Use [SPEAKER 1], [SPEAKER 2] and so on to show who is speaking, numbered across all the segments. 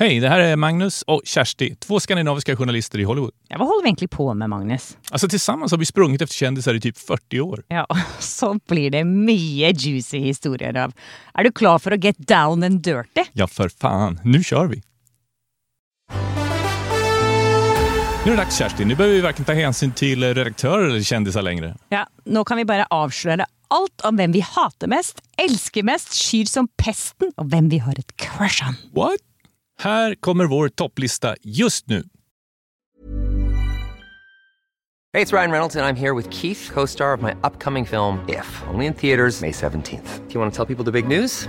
[SPEAKER 1] Hej, det här är Magnus och Kersti, två skandinaviska journalister i Hollywood.
[SPEAKER 2] Ja, vad håller vi egentligen på med, Magnus?
[SPEAKER 1] Alltså tillsammans har vi sprungit efter kändisar i typ 40 år.
[SPEAKER 2] Ja, så blir det mycket juicy historier av. Är du klar för att get down and dirty?
[SPEAKER 1] Ja, för fan. Nu kör vi! Nu är det dags Kerstin. Nu behöver vi varken ta hänsyn till redaktörer eller kändisar längre.
[SPEAKER 2] Ja, nu kan vi bara avslöja allt om vem vi hatar mest, älskar mest, skyr som pesten och vem vi har ett crush on.
[SPEAKER 1] What? Här kommer vår topplista just nu.
[SPEAKER 3] Hej, det är Ryan Reynolds, jag är här med Keith, co star of my upcoming film, If, only in theaters, May 17th. Do you want to tell people the big news?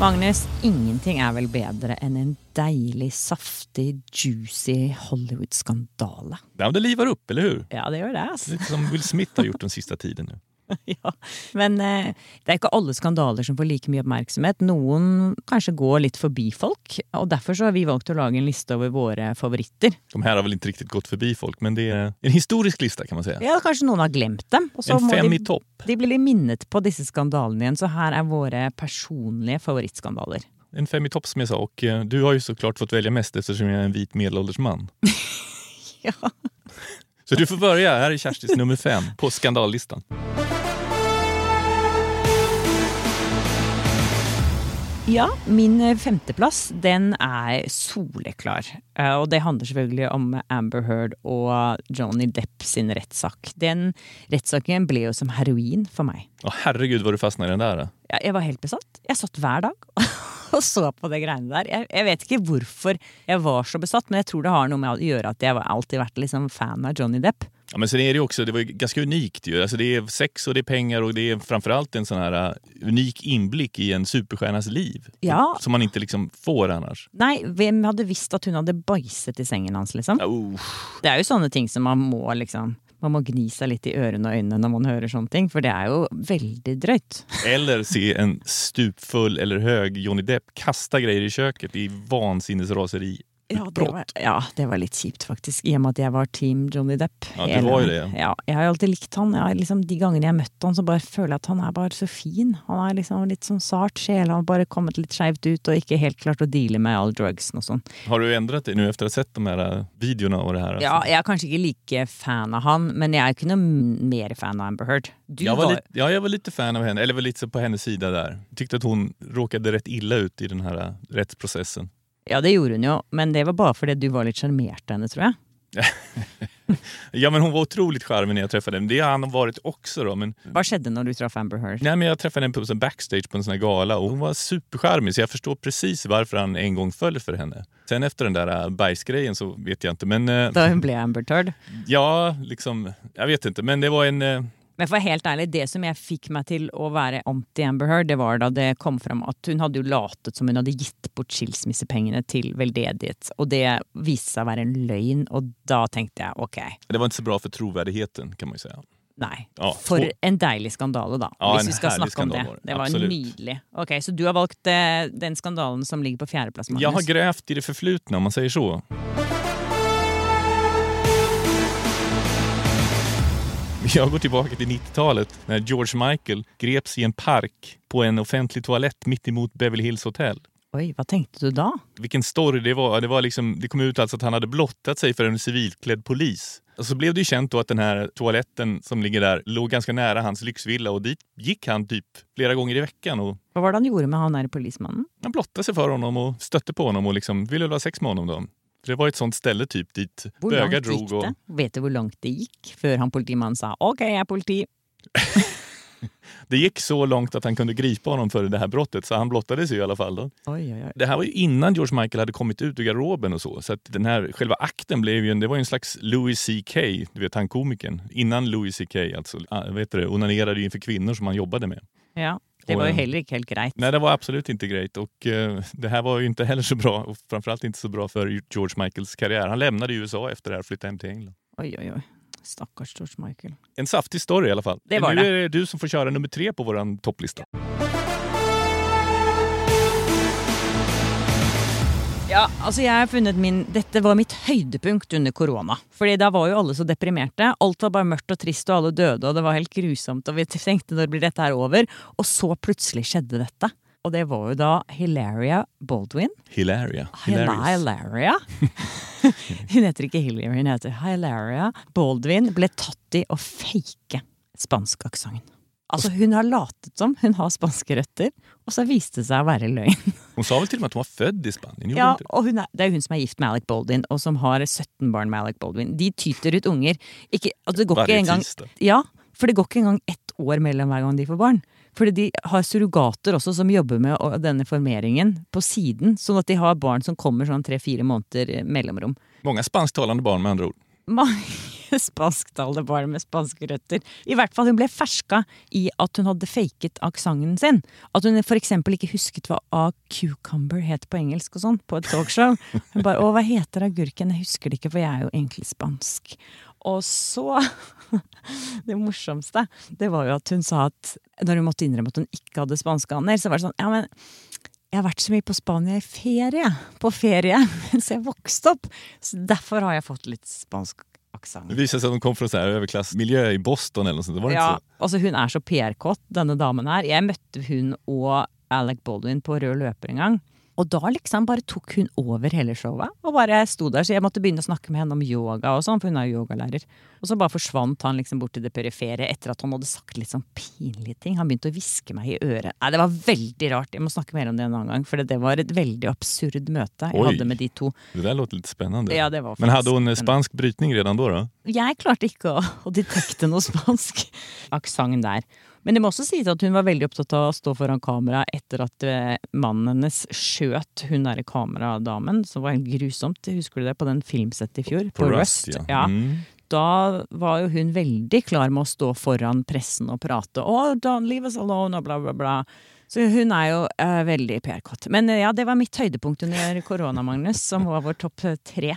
[SPEAKER 2] Magnus, ingenting är väl bättre än en dejlig, saftig, juicy Hollywood-skandal?
[SPEAKER 1] Ja, det livar upp, eller hur?
[SPEAKER 2] Ja, det gör det. Alltså.
[SPEAKER 1] Lite som Will Smith har gjort den sista tiden nu.
[SPEAKER 2] ja. Men eh, det är inte alla skandaler som får lika mycket uppmärksamhet. Någon kanske går lite förbi folk och därför så har vi valt att laga en lista över våra favoriter.
[SPEAKER 1] De här har väl inte riktigt gått förbi folk, men det är en historisk lista kan man säga.
[SPEAKER 2] Ja, kanske någon har glömt dem. Så
[SPEAKER 1] En fem
[SPEAKER 2] de,
[SPEAKER 1] i topp.
[SPEAKER 2] De blir minnet på dessa skandalerna igen, så här är våra personliga favoritskandaler.
[SPEAKER 1] En fem i topp som jag sa och eh, du har ju såklart fått välja mest eftersom jag är en vit medelålders man.
[SPEAKER 2] Ja.
[SPEAKER 1] Så du får börja. Här är Kerstis nummer fem på skandallistan.
[SPEAKER 2] Ja, min eh, femteplass den är soleklar. Eh, Och det handlar selvfølgelig om Amber Heard och Johnny Depp sin rättssak. Den rättssaken blev som heroin för mig.
[SPEAKER 1] Åh, herregud vad du fastnade i den där.
[SPEAKER 2] Jag, jag var helt besatt. Jag satt hver dag och så på de greiene der. Jeg, jeg vet ikke hvorfor jeg var så besatt, men jeg tror det har noe med å gjøre at jeg alltid vært liksom fan av Johnny Depp.
[SPEAKER 1] Ja, men sen är det ju också, det var ju ganska unikt ju. Alltså det är sex och det är pengar och det är framförallt en sån här uh, unik inblick i en superstjärnas liv.
[SPEAKER 2] Ja.
[SPEAKER 1] Som man inte liksom får annars.
[SPEAKER 2] Nei, hvem hadde visst at hun hadde bæsjet i sengen hans, liksom?
[SPEAKER 1] Oh.
[SPEAKER 2] Det er jo sånne ting som man må liksom man må gni seg litt i ørene og øynene når man hører sånne ting, for det er jo veldig drøyt.
[SPEAKER 1] Eller se en stupfull eller hög Johnny Depp kasta grejer i köket i vansinnesraseri.
[SPEAKER 2] Ja det, var, ja, det var litt kjipt, faktisk. I og med at jeg var team Johnny Depp.
[SPEAKER 1] Ja, du var jo det.
[SPEAKER 2] Ja, jeg har alltid likt han. Jeg liksom, de gangene jeg har møtt han, så bare føler jeg at han er bare så fin. Han er liksom litt sånn sart sjel. Han har bare kommet litt skeivt ut og ikke helt klart å deale med all drugsen og sånn.
[SPEAKER 1] Har du ändrat dig nu efter att ha sett de här uh, videorna och det här?
[SPEAKER 2] Ja, jeg er kanskje ikke like fan av han, men jeg er ikke noe mer fan av Amber Heard. Du
[SPEAKER 1] Jag var, lite, ja, jag var lite fan av henne, eller var lite på hennes sida där. Tyckte att hon råkade rätt illa ut i den här uh, rättsprocessen.
[SPEAKER 2] Ja, det gjorde hun jo, men det var bare fordi du var litt sjarmert av henne, tror jeg.
[SPEAKER 1] Ja, men hon var otroligt charmig när jag träffade henne. Det har han varit också då. Men,
[SPEAKER 2] Hva skjedde når du traff Amber Heard?
[SPEAKER 1] nej, men jag träffade henne på en backstage på en sån här gala och hon var supercharmig så jag förstår precis varför han en gång föll för henne. Sen efter den där uh, bajsgrejen så vet jag inte. Men uh,
[SPEAKER 2] Da hun ble Amber Heard?
[SPEAKER 1] ja, liksom, jag vet inte. Men det var en...
[SPEAKER 2] Men for helt ærlig, det som jeg fikk meg til å være anti-Amber Heard, det var da det kom fram at hun hadde jo latet som hun hadde gitt bort skilsmissepengene til veldedighet. Og det viste seg å være en løgn, og da tenkte jeg ok,
[SPEAKER 1] det var inte så bra för trovärdigheten kan man ju säga.
[SPEAKER 2] nei.
[SPEAKER 1] Ja,
[SPEAKER 2] For en deilig skandale, da.
[SPEAKER 1] Ja,
[SPEAKER 2] hvis
[SPEAKER 1] en
[SPEAKER 2] vi skal
[SPEAKER 1] herlig
[SPEAKER 2] snakke om det.
[SPEAKER 1] skandal det.
[SPEAKER 2] Var
[SPEAKER 1] Absolutt.
[SPEAKER 2] nydelig. Ok, Så du har valgt eh, den skandalen som ligger på fjerdeplass, Magnus?
[SPEAKER 1] Jag har grävt i det förflutna om man säger så. Jag går tillbaka till 90-talet när George Michael greps i en park på en offentlig toalett mitt emot Beverly Hills Hotel.
[SPEAKER 2] Oi, hva tenkte du da?
[SPEAKER 1] Vilken story det var. Det, var liksom, det kom ut alltså att han hade blottat sig för en civilklädd polis. Och så blev det ju känt då att den här toaletten som ligger där låg ganska nära hans lyxvilla och dit gick han typ flera gånger i veckan och
[SPEAKER 2] Hva var det han gjorde med han der polismannen?
[SPEAKER 1] han blottade sig för honom och stötte på honom och liksom ville ha sex med honom då. För det var ett sånt ställe typ dit
[SPEAKER 2] Hvor
[SPEAKER 1] bögar drog. Och?
[SPEAKER 2] Vet du hvor langt det gikk før han politimannen sa ok, jeg er politi?
[SPEAKER 1] Det gick så långt att han kunde gripa honom för det här brottet, så han blottades ju i alla fall.
[SPEAKER 2] Oj, oj, oj.
[SPEAKER 1] Det här var ju innan George Michael hade kommit ut ur garderoben och så. Så att den här själva akten blev ju en, det var ju en slags Louis CK, du vet han komikern. Innan Louis CK alltså, ah, vet du onanerade ju inför kvinnor som han jobbade med.
[SPEAKER 2] Ja, det var ju
[SPEAKER 1] eh,
[SPEAKER 2] heller inte helt grejt.
[SPEAKER 1] Nej, det var absolut inte grejt och eh, det här var ju inte heller så bra och framförallt inte så bra för George Michaels karriär. Han lämnade USA efter det här och flyttade hem till England.
[SPEAKER 2] Oj, oj, oj. Stackars George Michael.
[SPEAKER 1] En saftig story i alla fall.
[SPEAKER 2] Det var
[SPEAKER 1] nu
[SPEAKER 2] det.
[SPEAKER 1] är det du som får köra nummer tre på vår topplista.
[SPEAKER 2] Ja, altså jeg har funnet min Dette var mitt høydepunkt under korona. Fordi da var jo alle så deprimerte. Alt var bare mørkt og trist, og alle døde, og det var helt grusomt. Og vi tenkte når blir dette her over? Og så plutselig skjedde dette. Og det var jo da Hilaria Baldwin.
[SPEAKER 1] Hilaria.
[SPEAKER 2] Hila- Hilaria? hun heter ikke Hillary, hun heter Hilaria Baldwin. Ble tatt i å fake spanskeaksenten. Altså, hun har latet som hun har spanske røtter, og så viste det seg å være løgn.
[SPEAKER 1] Hon sa väl till och med att hon var född i Spanien?
[SPEAKER 2] Ja,
[SPEAKER 1] hon inte det?
[SPEAKER 2] og hun er, Det er hun som er gift med Alec Baldwin, og som har 17 barn med Alec Baldwin. De tyter ut unger. Ikke, altså det går
[SPEAKER 1] Varje
[SPEAKER 2] ikke engang, ja, for det går ikke engang ett år mellom hver gang de får barn. Fordi de har surrogater også som jobber med denne formeringen på siden. Sånn at de har barn som kommer sånn tre-fire måneder eh, mellomrom.
[SPEAKER 1] Många spansktalande barn med andra ord.
[SPEAKER 2] Mange spansktalende barn med spanske røtter. I hvert fall hun ble ferska i at hun hadde faket aksenten sin. At hun f.eks. ikke husket hva a cucumber het på engelsk og sånn, på et talkshow. Hun bare 'Å, hva heter agurken?' Jeg husker det ikke, for jeg er jo egentlig spansk. Og så Det morsomste, det var jo at hun sa at når hun måtte innrømme at hun ikke hadde spanske aner, så var det sånn Ja, men jeg har vært så mye på Spania i ferie. På ferie mens jeg vokste opp. Så derfor har jeg fått litt spansk aksent.
[SPEAKER 1] Det visade sig att de kom från så här överklassmiljö i Boston eller något sånt. Det var
[SPEAKER 2] Ja,
[SPEAKER 1] inte så?
[SPEAKER 2] altså hun er så PR-kåt, denne damen her. Jeg møtte hun og Alec Baldwin på rød løper en gang. Og da liksom bare tok hun over hele showet. Og bare sto der, Så jeg måtte begynne å snakke med henne om yoga og sånn, for hun er jo yogalærer. Og så bare forsvant han liksom bort til det perifere etter at han hadde sagt litt sånn pinlige ting. Han begynte å hviske meg i øret. Nei, det var veldig rart. Jeg må snakke mer om det en annen gang, for det var et veldig absurd møte jeg
[SPEAKER 1] Oi.
[SPEAKER 2] hadde med de to.
[SPEAKER 1] Det där låter lite spännande.
[SPEAKER 2] Ja, det var
[SPEAKER 1] Men hade hon
[SPEAKER 2] spännande.
[SPEAKER 1] spansk brytning redan då? då?
[SPEAKER 2] Jeg klarte ikke å, å detekte noe spansk aksent der. Men det må også sies at hun var veldig opptatt av å stå foran kamera etter at eh, mannen hennes skjøt hun derre kameradamen, som var helt grusomt. Husker du det? På den filmsettet i fjor?
[SPEAKER 1] På Rust, ja. Mm.
[SPEAKER 2] Da var jo hun veldig klar med å stå foran pressen og prate. Oh, don't leave us alone, og bla, bla, bla. Så hun er jo eh, veldig PR-kåt. Men eh, ja, det var mitt høydepunkt under korona, Magnus, som var vår topp tre.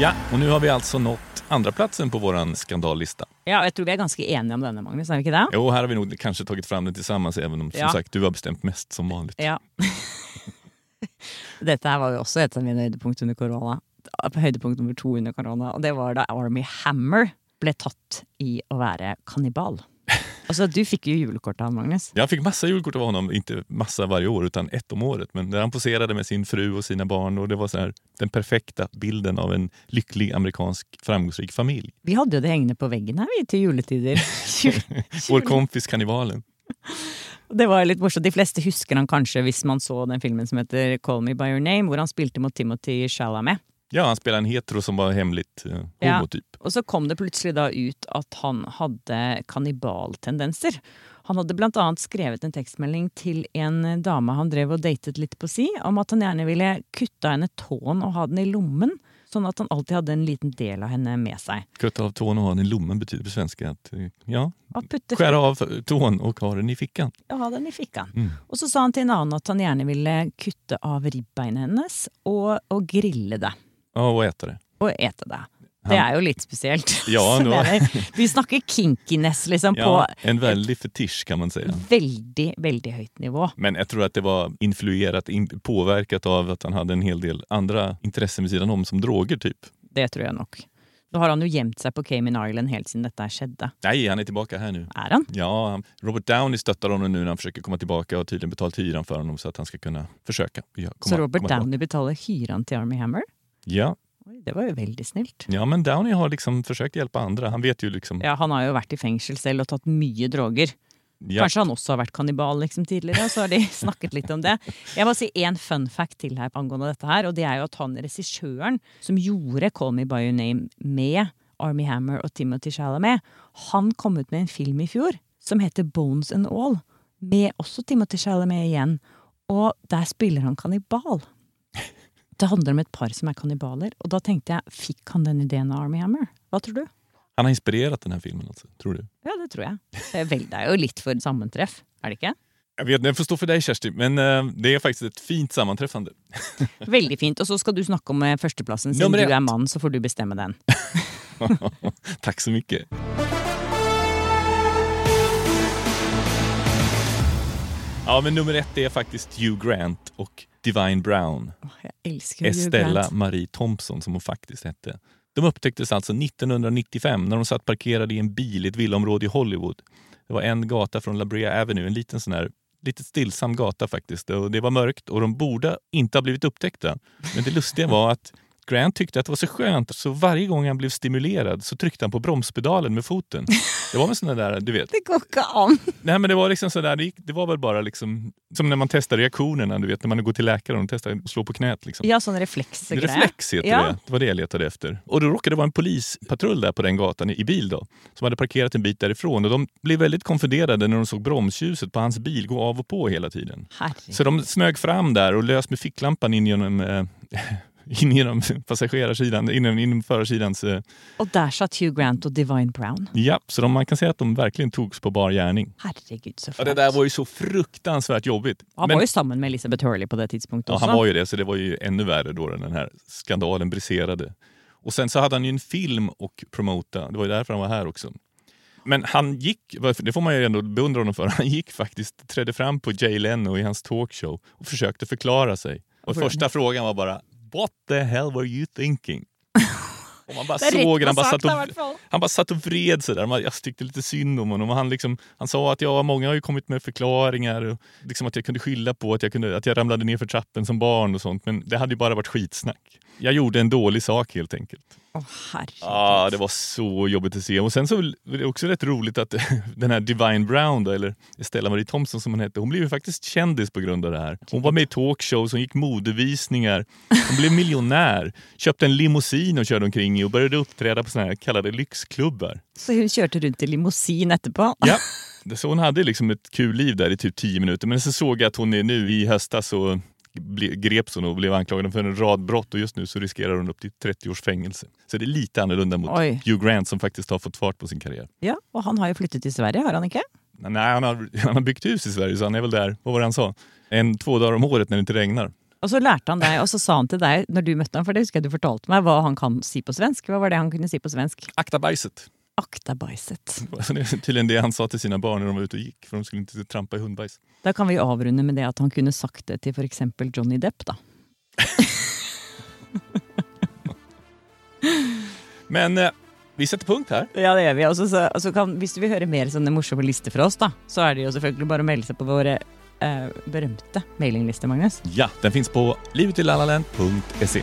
[SPEAKER 1] Ja, och nu har vi alltså nått andra platsen på våran skandallista.
[SPEAKER 2] Ja, jeg tror vi er ganske enige om denne, Magnus. Er vi ikke det?
[SPEAKER 1] Jo, här har vi nog kanske tagit fram den tillsammans även om som
[SPEAKER 2] Ja.
[SPEAKER 1] sagt du har bestämt mest som vanligt.
[SPEAKER 2] Ja. Dette her var jo også et av mine høydepunkt under korona. Høydepunkt nummer to under korona. Og det var da Army Hammer ble tatt i å være kannibal. Altså, du fikk jo julekort av Magnus.
[SPEAKER 1] Jag fick massa julkort av honom, inte massa varje år utan ett om året. Men där han poserade med sin fru och sina barn och det var så här, den perfekta bilden av en lycklig amerikansk framgångsrik familj.
[SPEAKER 2] Vi hadde jo det hengende på veggen her vi, til juletider.
[SPEAKER 1] Vår kompis kannibalen.
[SPEAKER 2] Det var litt morsomt. De fleste husker han kanskje hvis man så den filmen som heter Call Me By Your Name, hvor han spilte mot Timothy Chalamet.
[SPEAKER 1] Ja, han spelade en hetero som var hemligt eh,
[SPEAKER 2] Ja.
[SPEAKER 1] homotyp.
[SPEAKER 2] Og så kom det plutselig da ut at han hadde kannibaltendenser. Han hadde blant annet skrevet en tekstmelding til en dame han drev og datet litt på si, om at han gjerne ville kutte av henne tåen og ha den i lommen, sånn at han alltid hadde en liten del av henne med seg.
[SPEAKER 1] Kutta av tån och ha den i lommen betyder på svenska att eh, ja,
[SPEAKER 2] At putte
[SPEAKER 1] skära av tån och ha den i fickan.
[SPEAKER 2] Ja, ha den i fickan.
[SPEAKER 1] Mm.
[SPEAKER 2] Og så sa han til en annen at han gjerne ville kutte av ribbeinet hennes og, og grille det.
[SPEAKER 1] Ja, och äta det.
[SPEAKER 2] Og ete det. Det er jo litt spesielt.
[SPEAKER 1] Ja.
[SPEAKER 2] Vi snakker kinkiness liksom
[SPEAKER 1] Ja,
[SPEAKER 2] på
[SPEAKER 1] en väldig fetisch kan man säga.
[SPEAKER 2] veldig, veldig høyt nivå.
[SPEAKER 1] Men jag tror att det var influerat, in, påverkat av att han hade en hel del andra intressen vid sidan om som droger typ.
[SPEAKER 2] Det tror jeg nok. Nå har han jo gjemt seg på Cayman Island helt siden dette skjedde.
[SPEAKER 1] Nej, han är tillbaka här nu.
[SPEAKER 2] Er han?
[SPEAKER 1] Ja, Robert Downey stöttar honom nu när han försöker komma tillbaka och har tydligen betalt hyran för honom så att han ska kunna försöka. ja, komma-
[SPEAKER 2] Så Robert. Downey betaler hyran til Army Hammer?
[SPEAKER 1] Ja.
[SPEAKER 2] Det var jo veldig snilt.
[SPEAKER 1] ja, men Downey har liksom försökt hjälpa andra. Han vet ju liksom...
[SPEAKER 2] Ja, Han har jo vært i fengsel selv og tatt mye droger.
[SPEAKER 1] Ja.
[SPEAKER 2] Kanskje han også har vært kannibal liksom, tidligere, og så har de snakket litt om det. Jeg må si én fun fact til her angående dette her, og det er jo at han regissøren som gjorde Call Me By Your Name med Army Hammer og Timothy Chalamet, han kom ut med en film i fjor som heter Bones and All, med også Timothy Chalamet igjen, og der spiller han kannibal. Det handler om et par som er kannibaler, og da tenkte jeg, fikk han den ideen av Army Hammer? Hva tror du?
[SPEAKER 1] Han har inspirerat den här filmen alltså, tror du?
[SPEAKER 2] Ja, det tror jeg. Det er, vel, det er jo litt for sammentreff, er det ikke?
[SPEAKER 1] Jag vet, jag får stå för dig Kersti, men eh, det är faktiskt ett fint sammanträffande.
[SPEAKER 2] Veldig fint. Og så skal du snakke om eh, førsteplassen. Siden
[SPEAKER 1] Nummer
[SPEAKER 2] du
[SPEAKER 1] ett.
[SPEAKER 2] er mann, så får du bestemme den.
[SPEAKER 1] Tack så mycket. Ja, men nummer ett är faktiskt Hugh Grant och Divine Brown. Estella
[SPEAKER 2] Grant.
[SPEAKER 1] Marie Thompson som hon faktiskt hette. De upptäcktes alltså 1995 när de satt parkerade i en bil i ett villaområde i Hollywood. Det var en gata från La Brea Avenue, en liten sån här lite stillsam gata faktiskt. Och det var mörkt och de borde inte ha blivit upptäckta. Men det lustiga var att Grant tyckte att det var så skönt så varje gång han blev stimulerad så tryckte han på bromspedalen med foten. Det var med såna där, du vet.
[SPEAKER 2] Det an!
[SPEAKER 1] Nej men det var liksom sådär, det, gick, det var väl bara liksom som när man testar reaktionerna, du vet när man går till läkaren och testar att slå på knät liksom.
[SPEAKER 2] Ja, sånn refleksgreie.
[SPEAKER 1] Reflex heter
[SPEAKER 2] ja.
[SPEAKER 1] det. Det var det jag letade efter. Och då råkade det vara en polispatrull där på den gatan i bil då. Som hade parkerat en bit därifrån. Och de blev väldigt konfunderade när de såg bromsljuset på hans bil gå av och på hela tiden.
[SPEAKER 2] Herregud.
[SPEAKER 1] Så de smög fram där och lös med ficklampan in genom, eh, in genom passagerarsidan, inom, inom förarsidans... Eh,
[SPEAKER 2] Og der satt Hugh Grant og Divine Brown.
[SPEAKER 1] ja, så de, man kan säga att de verkligen togs på bar gärning.
[SPEAKER 2] Herregud, så
[SPEAKER 1] Ja, det där var ju så fruktansvärt jobbigt.
[SPEAKER 2] Han
[SPEAKER 1] Men-
[SPEAKER 2] var jo sammen med Elizabeth Hurley på det tidspunktet
[SPEAKER 1] Ja, han var ju det, så det var ju ännu värre då den här skandalen briserade. Och sen så hade han ju en film och promota, det var ju därför han var här också. Men han gick, det får man ju ändå beundra honom för, han gick faktiskt, trädde fram på Jay Leno i hans talkshow och försökte förklara sig. Och första frågan var bara What the hell were you thinking? Och man bara såg han bara, satt och, han bara satt och vred sig där. Man- Jag tyckte lite synd om honom. Och han, liksom, han sa att ja, många har ju kommit med förklaringar. Och liksom att jag kunde skylla på att jag, kunde, att jag ramlade ner för trappen som barn och sånt. Men det hade ju bara varit skitsnack. Jag gjorde en dålig sak helt enkelt.
[SPEAKER 2] Å, herregud.
[SPEAKER 1] Ja, det var så jobbigt att se. Och sen så var det också rätt roligt att den här Divine Brown, då, eller Stella Marie Thompson som hon hette, hon blev ju faktiskt kändis på grund av det här. Hon var med i talkshows, hon gick modevisningar, hon blev miljonär, köpte en limousin och körde omkring i och började uppträda på såna här kallade lyxklubbar.
[SPEAKER 2] Så hun kjørte rundt i limousin etterpå?
[SPEAKER 1] Ja, så hon hade liksom ett kul liv där i typ tio minuter. Men så såg jag att hon är nu i höstas så greps hon och blev anklagad för en rad brott och just nu så riskerar hon upp till 30 års fängelse. Så det är lite annorlunda mot
[SPEAKER 2] Oj.
[SPEAKER 1] Hugh Grant som faktiskt har fått fart på sin karriär.
[SPEAKER 2] Ja, og han har jo flyttet til Sverige, har han ikke?
[SPEAKER 1] Nej, han har, han har byggt hus i Sverige så han är väl där, vad var det han sa? En, två dagar om året när det inte regnar.
[SPEAKER 2] Og så lærte han deg, og så sa han til deg når du møtte ham, for det husker jeg du fortalte meg, hva han kan si på svensk. Hva var det han kunne si på svensk?
[SPEAKER 1] Akta bajset.
[SPEAKER 2] Akta bajset.
[SPEAKER 1] Det är tydligen det han sa till sina barn när de var ute och gick, för de skulle inte trampa i hundbajs.
[SPEAKER 2] Da kan vi avrunde med det at han kunne sagt det til f.eks. Johnny Depp, da.
[SPEAKER 1] Men eh, vi sätter punkt här.
[SPEAKER 2] Ja, det gjør vi. Og så- så- så kan, hvis du vil høre mer sånne morsomme lister fra oss, da, så er det jo selvfølgelig bare å melde seg på våre eh, berømte mailinglister, Magnus.
[SPEAKER 1] Ja, den finns på livetillallaland.se.